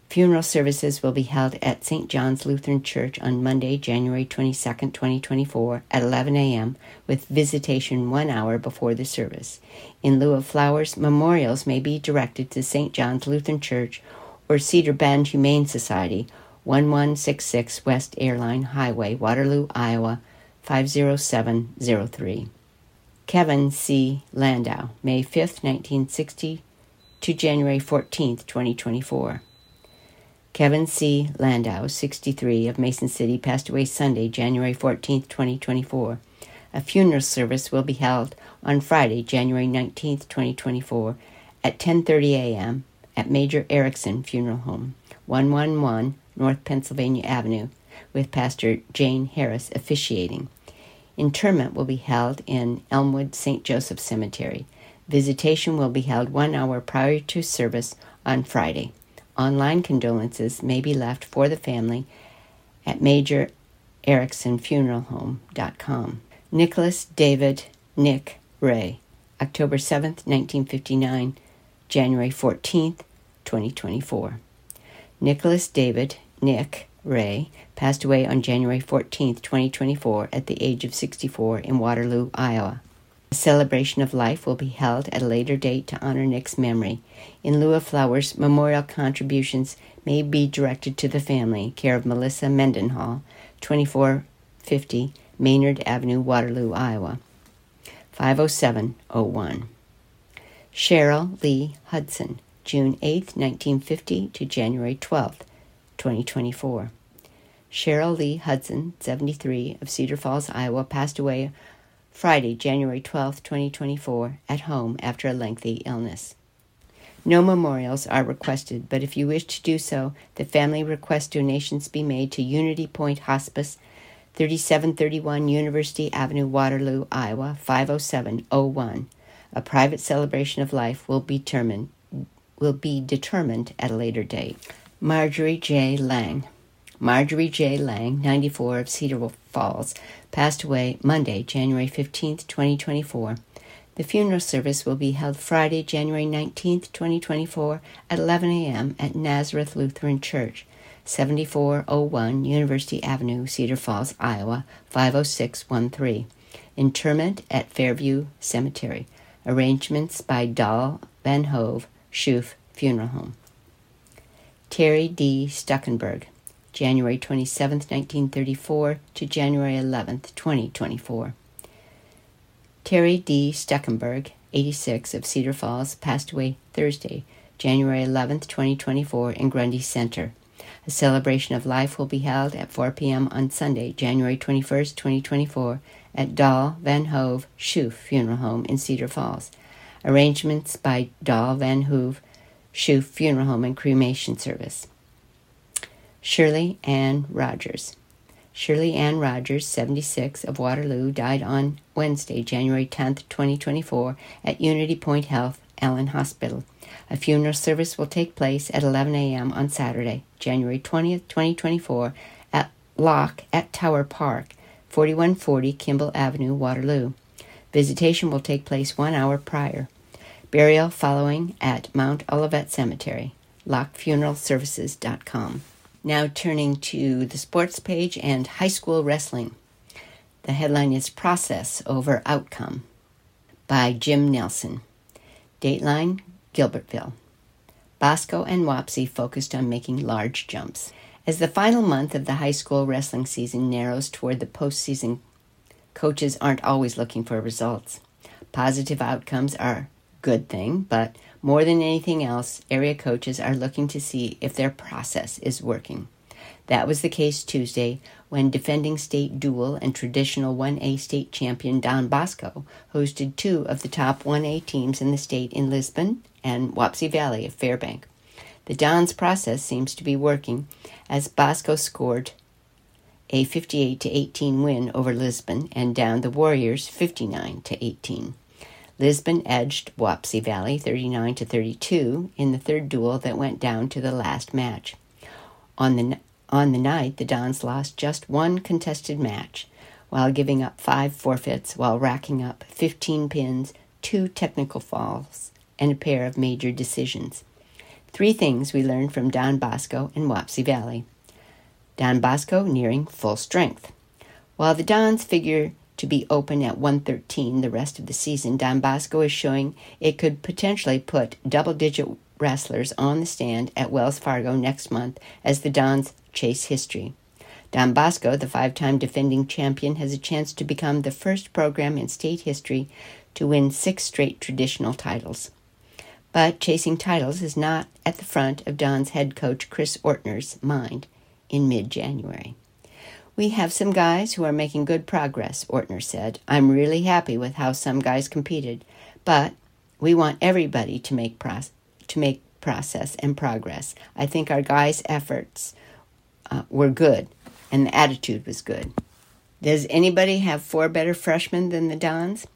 Funeral services will be held at St. John's Lutheran Church on Monday, January 22, 2024, at 11 a.m., with visitation one hour before the service. In lieu of flowers, memorials may be directed to St. John's Lutheran Church or Cedar Bend Humane Society, 1166 West Airline Highway, Waterloo, Iowa, 50703. Kevin C. Landau, May 5, 1960 to January 14, 2024. Kevin C. Landau, 63, of Mason City, passed away Sunday, January 14, 2024. A funeral service will be held on Friday, January 19, 2024, at 10:30 a.m. at Major Erickson Funeral Home, 111 North Pennsylvania Avenue, with Pastor Jane Harris officiating. Interment will be held in Elmwood St. Joseph Cemetery. Visitation will be held one hour prior to service on Friday. Online condolences may be left for the family at Major Erickson Funeral Home.com. Nicholas David Nick Ray, October 7th, 1959, January 14th, 2024. Nicholas David Nick Ray passed away on January 14, 2024, at the age of 64 in Waterloo, Iowa. A celebration of life will be held at a later date to honor Nick's memory. In lieu of flowers, memorial contributions may be directed to the family, care of Melissa Mendenhall, 2450 Maynard Avenue, Waterloo, Iowa. 50701. Cheryl Lee Hudson, June 8, 1950 to January 12, 2024. Cheryl Lee Hudson, 73, of Cedar Falls, Iowa, passed away Friday, January 12, 2024, at home after a lengthy illness. No memorials are requested, but if you wish to do so, the family requests donations be made to Unity Point Hospice, 3731 University Avenue, Waterloo, Iowa, 50701. A private celebration of life will be determined will be determined at a later date. Marjorie J. Lang. Marjorie J. Lang, 94 of Cedar Falls, passed away Monday, January 15, 2024. The funeral service will be held Friday, January 19, 2024, at 11 a.m. at Nazareth Lutheran Church, 7401 University Avenue, Cedar Falls, Iowa, 50613. Interment at Fairview Cemetery. Arrangements by Dahl Van Hove, Schoof Funeral Home. Terry D. Stuckenberg, January 27, 1934 to January 11, 2024. Terry D. Stuckenberg, 86, of Cedar Falls, passed away Thursday, January 11, 2024, in Grundy Center. A celebration of life will be held at 4 p.m. on Sunday, January 21, 2024, at Dahl Van Hove Schoof Funeral Home in Cedar Falls. Arrangements by Dahl Van Hove Schoof Funeral Home and Cremation Service. Shirley Ann Rogers. Shirley Ann Rogers, 76, of Waterloo, died on Wednesday, January 10, 2024, at Unity Point Health, Allen Hospital. A funeral service will take place at 11 a.m. on Saturday, January 20, 2024, at Locke at Tower Park, 4140 Kimball Avenue, Waterloo. Visitation will take place one hour prior. Burial following at Mount Olivet Cemetery. LockeFuneralServices.com. Now turning to the sports page and high school wrestling. The headline is Process Over Outcome by Jim Nelson. Dateline Gilbertville. Bosco and Wapsie focused on making large jumps. As the final month of the high school wrestling season narrows toward the postseason, coaches aren't always looking for results. Positive outcomes are good thing, but more than anything else, area coaches are looking to see if their process is working. That was the case Tuesday when defending state dual and traditional 1A state champion Don Bosco hosted two of the top 1A teams in the state in Lisbon and Wapsie Valley of Fairbank. The Don's process seems to be working as Bosco scored a 58 to 18 win over Lisbon and downed the Warriors 59 to 18. Lisbon edged Wapsie Valley 39 to 32 in the third duel that went down to the last match. On the on the night, the Dons lost just one contested match, while giving up five forfeits, while racking up 15 pins, two technical falls, and a pair of major decisions. Three things we learned from Don Bosco and Wapsie Valley. Don Bosco nearing full strength. While the Dons figure to be open at 113 the rest of the season, Don Bosco is showing it could potentially put double digit wrestlers on the stand at Wells Fargo next month as the Dons chase history. Don Bosco, the five time defending champion, has a chance to become the first program in state history to win six straight traditional titles. But chasing titles is not at the front of Don's head coach Chris Ortner's mind in mid January. We have some guys who are making good progress, Ortner said. I'm really happy with how some guys competed, but we want everybody to make pro- to make process and progress. I think our guys' efforts uh, were good, and the attitude was good. Does anybody have four better freshmen than the Dons?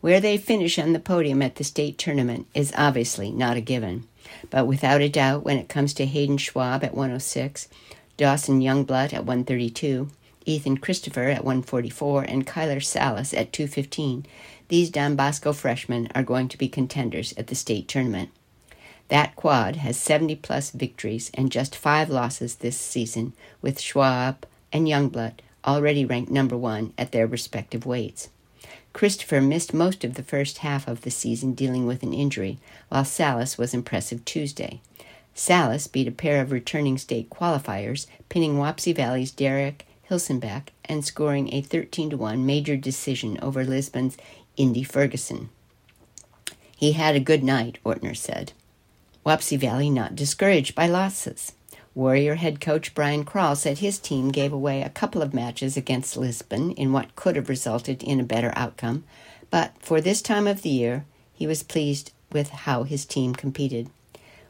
Where they finish on the podium at the state tournament is obviously not a given, but without a doubt, when it comes to Hayden Schwab at 106, Dawson Youngblood at 132, Ethan Christopher at 144, and Kyler Salas at 215. These Don Bosco freshmen are going to be contenders at the state tournament. That quad has 70 plus victories and just five losses this season, with Schwab and Youngblood already ranked number one at their respective weights. Christopher missed most of the first half of the season dealing with an injury, while Salas was impressive Tuesday. Salas beat a pair of returning state qualifiers, pinning Wapsie Valley's Derek Hilsenbeck and scoring a 13 to 1 major decision over Lisbon's Indy Ferguson. He had a good night, Ortner said. Wapsie Valley not discouraged by losses. Warrior head coach Brian Krall said his team gave away a couple of matches against Lisbon in what could have resulted in a better outcome, but for this time of the year, he was pleased with how his team competed.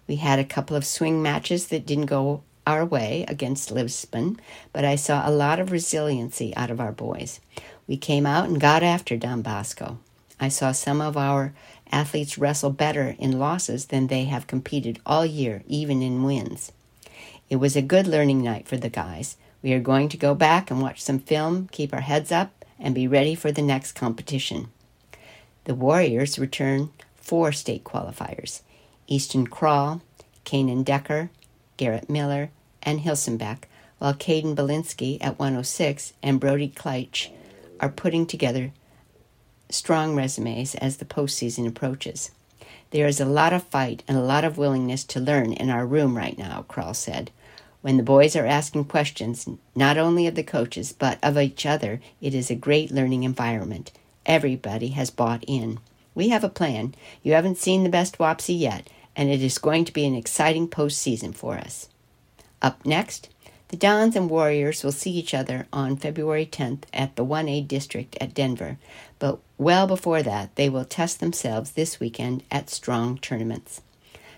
We had a couple of swing matches that didn't go our way against Lisbon, but I saw a lot of resiliency out of our boys. We came out and got after Don Bosco. I saw some of our athletes wrestle better in losses than they have competed all year, even in wins. It was a good learning night for the guys. We are going to go back and watch some film, keep our heads up, and be ready for the next competition. The Warriors return four state qualifiers Easton Krall, Kanan Decker, Garrett Miller, and Hilsenbeck, while Caden Belinsky at 106 and Brody Kleitch are putting together strong resumes as the postseason approaches. There is a lot of fight and a lot of willingness to learn in our room right now, Krall said. When the boys are asking questions, not only of the coaches, but of each other, it is a great learning environment. Everybody has bought in. We have a plan. You haven't seen the best Wapsie yet, and it is going to be an exciting postseason for us. Up next, the Dons and Warriors will see each other on February 10th at the 1A district at Denver, but well before that, they will test themselves this weekend at strong tournaments.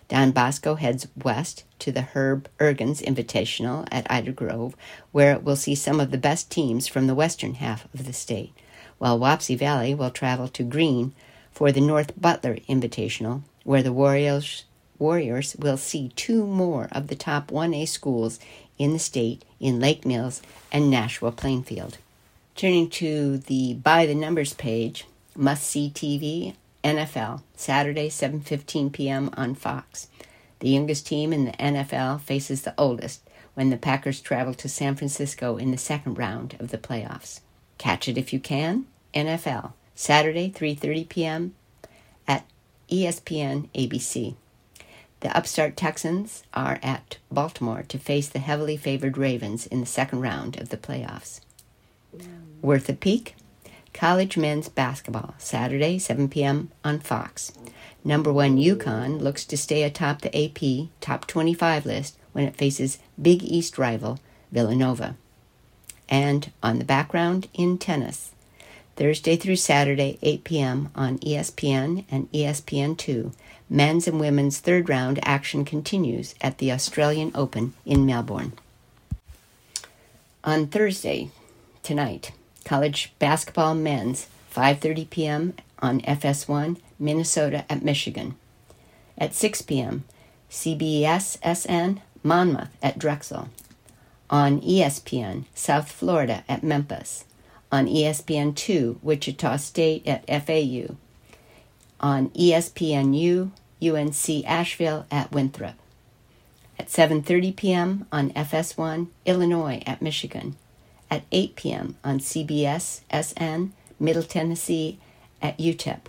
Don Bosco heads west to the Herb Irgens Invitational at Ida Grove, where it will see some of the best teams from the western half of the state, while Wapsie Valley will travel to Greene for the North Butler Invitational, where the Warriors, Warriors will see two more of the top 1A schools in the state in Lake Mills and Nashua Plainfield. Turning to the By the Numbers page, Must See TV, NFL, Saturday, 7:15 p.m. on Fox. The youngest team in the NFL faces the oldest when the Packers travel to San Francisco in the second round of the playoffs. Catch it if you can. NFL, Saturday, 3:30 p.m. at ESPN ABC. The upstart Texans are at Baltimore to face the heavily favored Ravens in the second round of the playoffs. Worth a peek? College men's basketball, Saturday, 7 p.m. on Fox. Number one UConn looks to stay atop the AP top 25 list when it faces Big East rival Villanova. And on the background in tennis, Thursday through Saturday, 8 p.m. on ESPN and ESPN2, men's and women's third round action continues at the Australian Open in Melbourne. On Thursday, tonight, college basketball men's 5:30 p.m. on FS1 Minnesota at Michigan. At 6 p.m., CBS SN Monmouth at Drexel. On ESPN South Florida at Memphis. On ESPN2 Wichita State at FAU on ESPNU, UNC Asheville at Winthrop. At 7:30 p.m. on FS1, Illinois at Michigan. At 8 p.m. on CBS SN, Middle Tennessee at UTEP.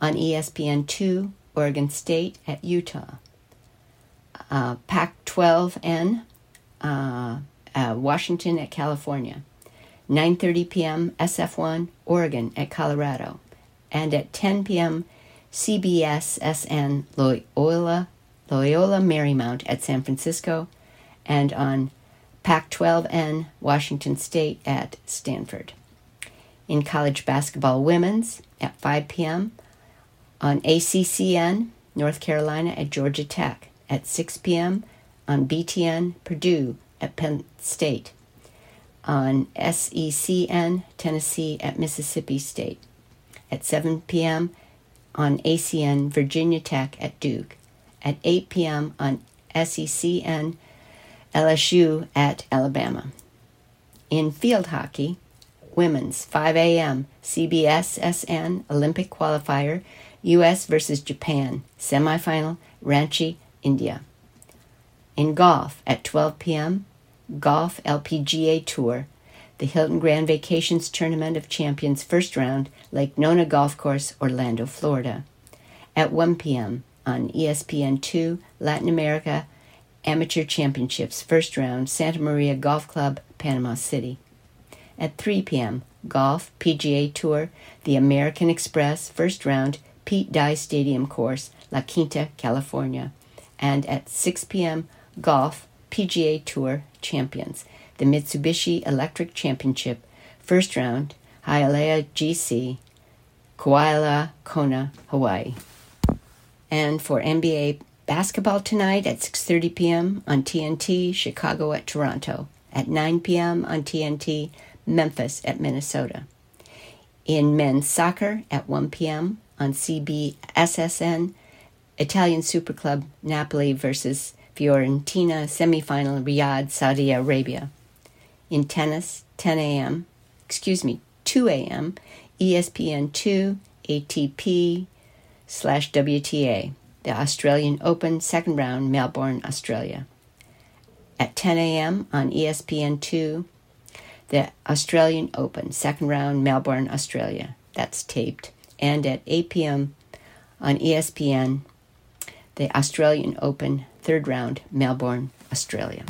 On ESPN2, Oregon State at Utah. Uh, Pac-12N, uh, uh, Washington at California. 9:30 p.m. SF1, Oregon at Colorado and at 10 p.m. CBS SN Loyola, Loyola Marymount at San Francisco, and on Pac 12N Washington State at Stanford. In college basketball women's at 5 p.m. on ACCN North Carolina at Georgia Tech at 6 p.m. on BTN Purdue at Penn State on SECN Tennessee at Mississippi State at 7 p.m. on ACN Virginia Tech at Duke, at 8 p.m. on SECN LSU at Alabama. In field hockey, women's 5 a.m. CBS SN Olympic qualifier, U.S. versus Japan, semifinal, Ranchi, India. In golf at 12 p.m., Golf LPGA Tour, the Hilton Grand Vacations Tournament of Champions first round, Lake Nona Golf Course, Orlando, Florida. At 1 p.m. on ESPN2, Latin America Amateur Championships first round, Santa Maria Golf Club, Panama City. At 3 p.m., Golf PGA Tour, the American Express first round, Pete Dye Stadium Course, La Quinta, California. And at 6 p.m., Golf PGA Tour Champions, the Mitsubishi Electric Championship, first round, Hualalai GC, Kuala Kona, Hawaii. And for NBA basketball tonight at 6:30 p.m. on TNT, Chicago at Toronto. At 9 p.m. on TNT, Memphis at Minnesota. In men's soccer at 1 p.m. on CBSSN, Italian Super Club Napoli versus Fiorentina semifinal Riyadh, Saudi Arabia. In tennis, 10 a.m., excuse me, 2 a.m., ESPN 2, ATP slash WTA, the Australian Open second round, Melbourne, Australia. At 10 a.m. on ESPN 2, the Australian Open second round, Melbourne, Australia. That's taped. And at 8 p.m. on ESPN, the Australian Open third round, Melbourne, Australia.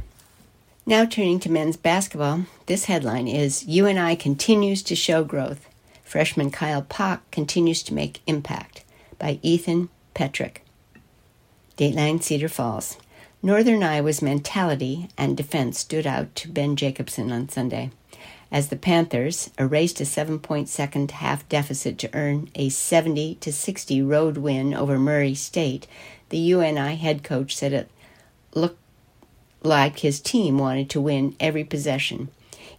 Now turning to men's basketball, this headline is UNI continues to show growth. Freshman Kyle Pock continues to make impact by Ethan Petrick. Dateline Cedar Falls. Northern Iowa's mentality and defense stood out to Ben Jacobson on Sunday as the Panthers erased a seven-point second half deficit to earn a 70 to 60 road win over Murray State. The UNI head coach said it looked like his team wanted to win every possession.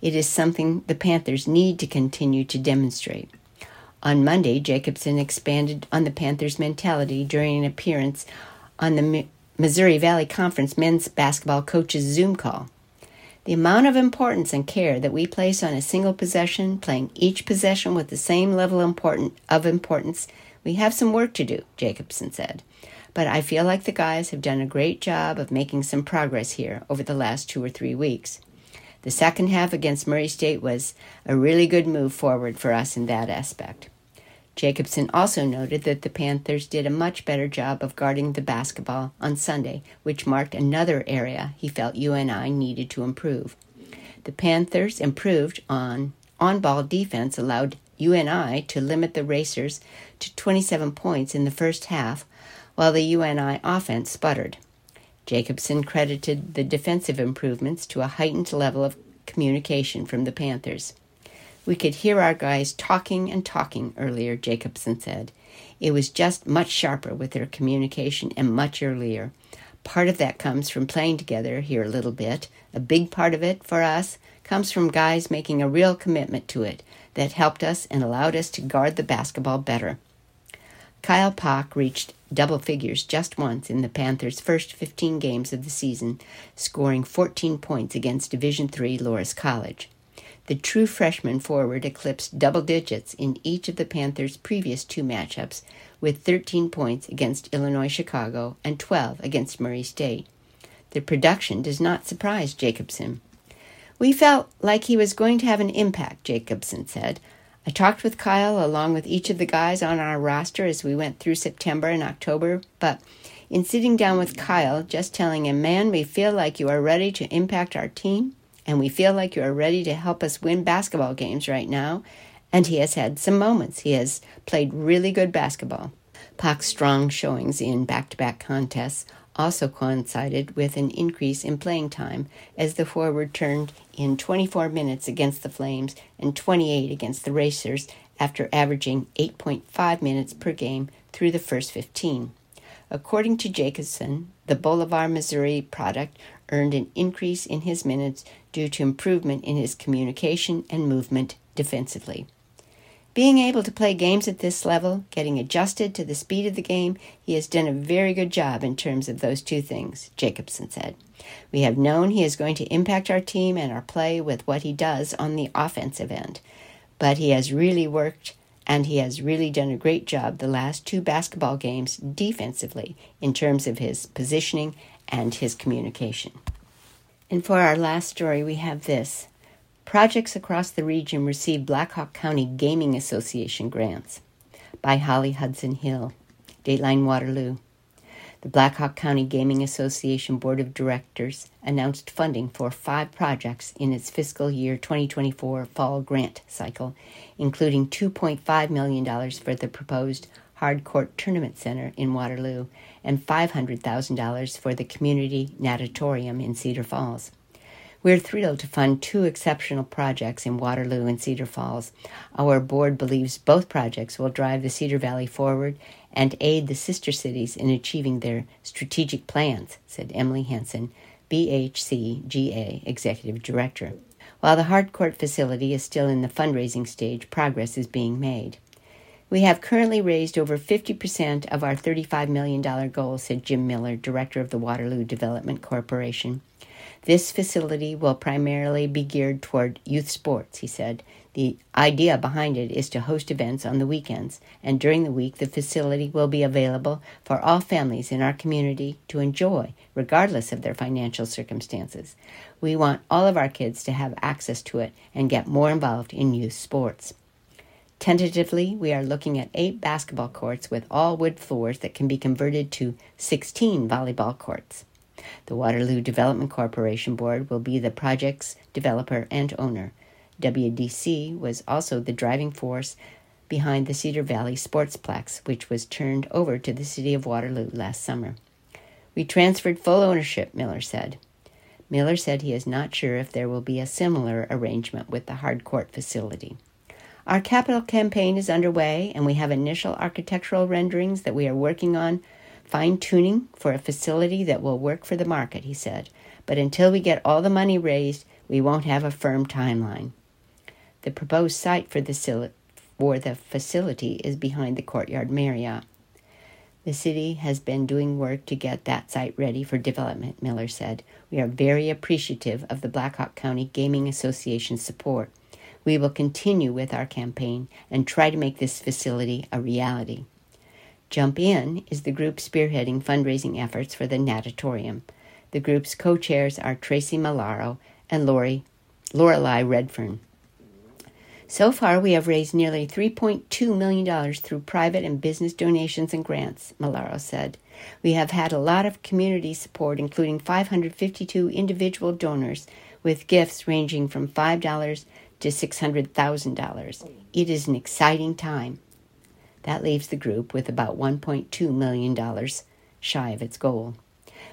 It is something the Panthers need to continue to demonstrate. On Monday, Jacobson expanded on the Panthers' mentality during an appearance on the Missouri Valley Conference men's basketball coaches Zoom call. The amount of importance and care that we place on a single possession, playing each possession with the same level of importance, we have some work to do, Jacobson said but I feel like the guys have done a great job of making some progress here over the last two or three weeks. The second half against Murray State was a really good move forward for us in that aspect. Jacobson also noted that the Panthers did a much better job of guarding the basketball on Sunday, which marked another area he felt UNI needed to improve. The Panthers improved on on ball defense, allowed UNI to limit the Racers to 27 points in the first half, while the UNI offense sputtered. Jacobson credited the defensive improvements to a heightened level of communication from the Panthers. We could hear our guys talking and talking earlier, Jacobson said. It was just much sharper with their communication and much earlier. Part of that comes from playing together here a little bit. A big part of it for us comes from guys making a real commitment to it that helped us and allowed us to guard the basketball better. Kyle Pock reached double figures just once in the Panthers' first 15 games of the season, scoring 14 points against Division III Loras College. The true freshman forward eclipsed double digits in each of the Panthers' previous two matchups, with 13 points against Illinois Chicago and 12 against Murray State. The production does not surprise Jacobson. We felt like he was going to have an impact, Jacobson said. I talked with Kyle along with each of the guys on our roster as we went through September and October, but in sitting down with Kyle, just telling him, man, we feel like you are ready to impact our team, and we feel like you are ready to help us win basketball games right now. And he has had some moments. He has played really good basketball. Pock's strong showings in back to back contests also coincided with an increase in playing time as the forward turned in 24 minutes against the Flames and 28 against the Racers after averaging 8.5 minutes per game through the first 15. According to Jacobson, the Bolivar, Missouri product earned an increase in his minutes due to improvement in his communication and movement defensively. Being able to play games at this level, getting adjusted to the speed of the game, he has done a very good job in terms of those two things, Jacobson said. We have known he is going to impact our team and our play with what he does on the offensive end, but he has really worked and he has really done a great job the last two basketball games defensively in terms of his positioning and his communication. And for our last story, we have this projects across the region receive Blackhawk County Gaming Association grants. By Holly Hudson Hill, Dateline Waterloo. The Blackhawk County Gaming Association Board of Directors announced funding for five projects in its fiscal year 2024 fall grant cycle, including $2.5 million for the proposed Hardcourt Tournament Center in Waterloo and $500,000 for the Community Natatorium in Cedar Falls. We're thrilled to fund two exceptional projects in Waterloo and Cedar Falls. Our board believes both projects will drive the Cedar Valley forward and aid the sister cities in achieving their strategic plans, said Emily Henson, BHCGA Executive Director. While the Hardcourt facility is still in the fundraising stage, progress is being made. We have currently raised over 50% of our $35 million goal, said Jim Miller, Director of the Waterloo Development Corporation. This facility will primarily be geared toward youth sports, he said. The idea behind it is to host events on the weekends, and during the week, the facility will be available for all families in our community to enjoy, regardless of their financial circumstances. We want all of our kids to have access to it and get more involved in youth sports. Tentatively, we are looking at eight basketball courts with all wood floors that can be converted to 16 volleyball courts. The Waterloo Development Corporation Board will be the project's developer and owner. WDC was also the driving force behind the Cedar Valley Sportsplex, which was turned over to the City of Waterloo last summer. We transferred full ownership, Miller said. Miller said he is not sure if there will be a similar arrangement with the Hardcourt facility. Our capital campaign is underway, and we have initial architectural renderings that we are working on fine tuning for a facility that will work for the market, he said. But until we get all the money raised, we won't have a firm timeline. The proposed site for the, for the facility is behind the Courtyard Marriott. The city has been doing work to get that site ready for development, Miller said. We are very appreciative of the Blackhawk County Gaming Association's support. We will continue with our campaign and try to make this facility a reality. Jump In is the group spearheading fundraising efforts for the natatorium. The group's co-chairs are Tracy Malaro and Lori Lorelei Redfern. So far, we have raised nearly $3.2 million through private and business donations and grants, Malaro said. We have had a lot of community support, including 552 individual donors with gifts ranging from $5 to $600,000. It is an exciting time. That leaves the group with about $1.2 million shy of its goal.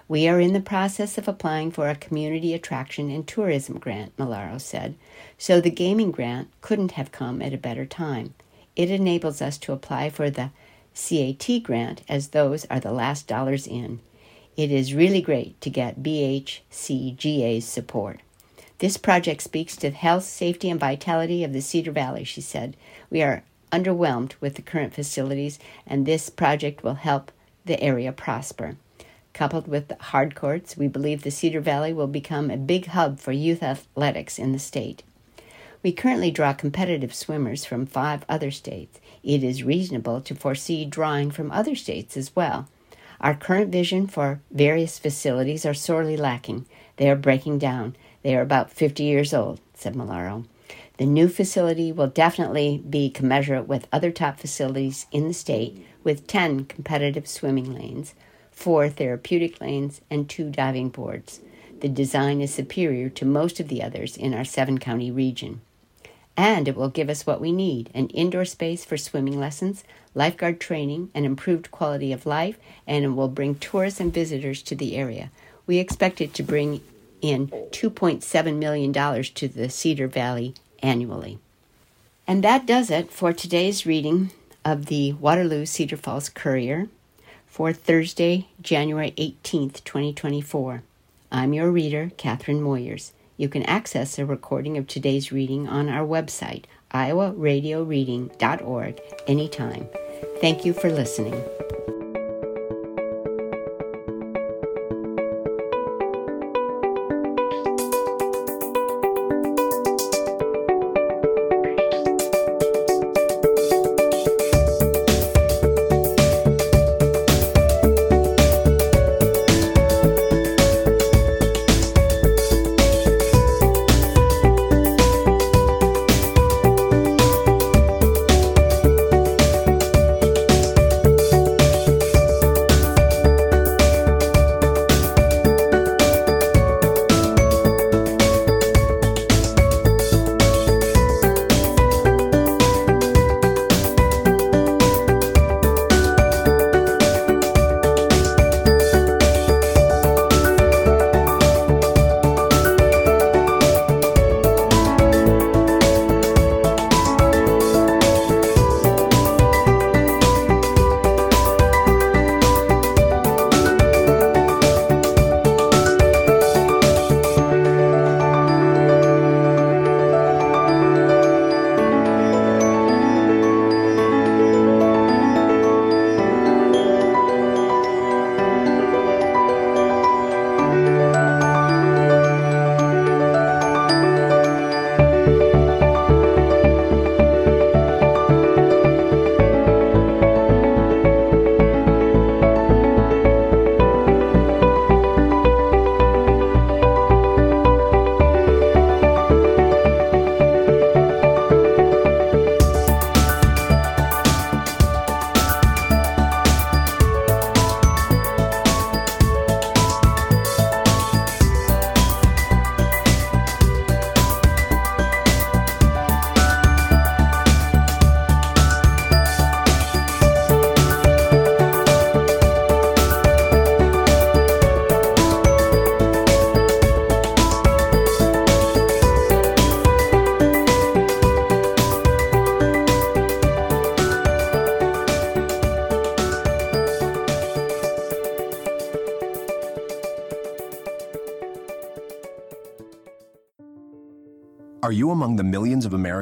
We are in the process of applying for a community attraction and tourism grant, Malaro said, so the gaming grant couldn't have come at a better time. It enables us to apply for the CAT grant as those are the last dollars in. It is really great to get BHCGA's support. This project speaks to the health, safety, and vitality of the Cedar Valley, she said. We are underwhelmed with the current facilities, and this project will help the area prosper. Coupled with the hard courts, we believe the Cedar Valley will become a big hub for youth athletics in the state. We currently draw competitive swimmers from five other states. It is reasonable to foresee drawing from other states as well. Our current vision for various facilities are sorely lacking. They are breaking down. They are about 50 years old, said Malaro. The new facility will definitely be commensurate with other top facilities in the state, with 10 competitive swimming lanes, four therapeutic lanes, and two diving boards. The design is superior to most of the others in our seven county region. And it will give us what we need an indoor space for swimming lessons, lifeguard training, and improved quality of life, and it will bring tourists and visitors to the area. We expect it to bring in $2.7 million to the Cedar Valley annually. And that does it for today's reading of the Waterloo Cedar Falls Courier for Thursday, January 18th, 2024. I'm your reader, Catherine Moyers. You can access a recording of today's reading on our website, iowaradioreading.org, anytime. Thank you for listening.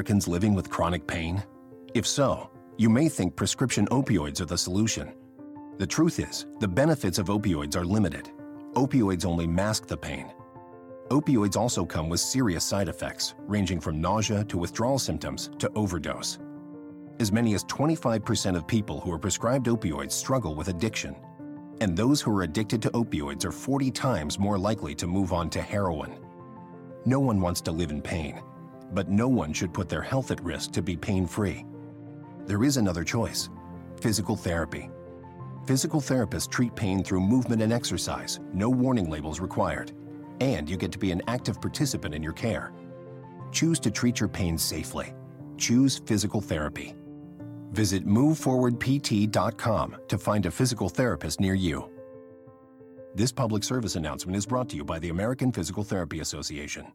Americans living with chronic pain? If so, you may think prescription opioids are the solution. The truth is, the benefits of opioids are limited. Opioids only mask the pain. Opioids also come with serious side effects, ranging from nausea to withdrawal symptoms to overdose. As many as 25% of people who are prescribed opioids struggle with addiction. And those who are addicted to opioids are 40 times more likely to move on to heroin. No one wants to live in pain, but no one should put their health at risk to be pain free. There is another choice physical therapy. Physical therapists treat pain through movement and exercise, no warning labels required and you get to be an active participant in your care. Choose to treat your pain safely. Choose physical therapy. Visit moveforwardpt.com to find a physical therapist near you. This public service announcement is brought to you by the American Physical Therapy Association.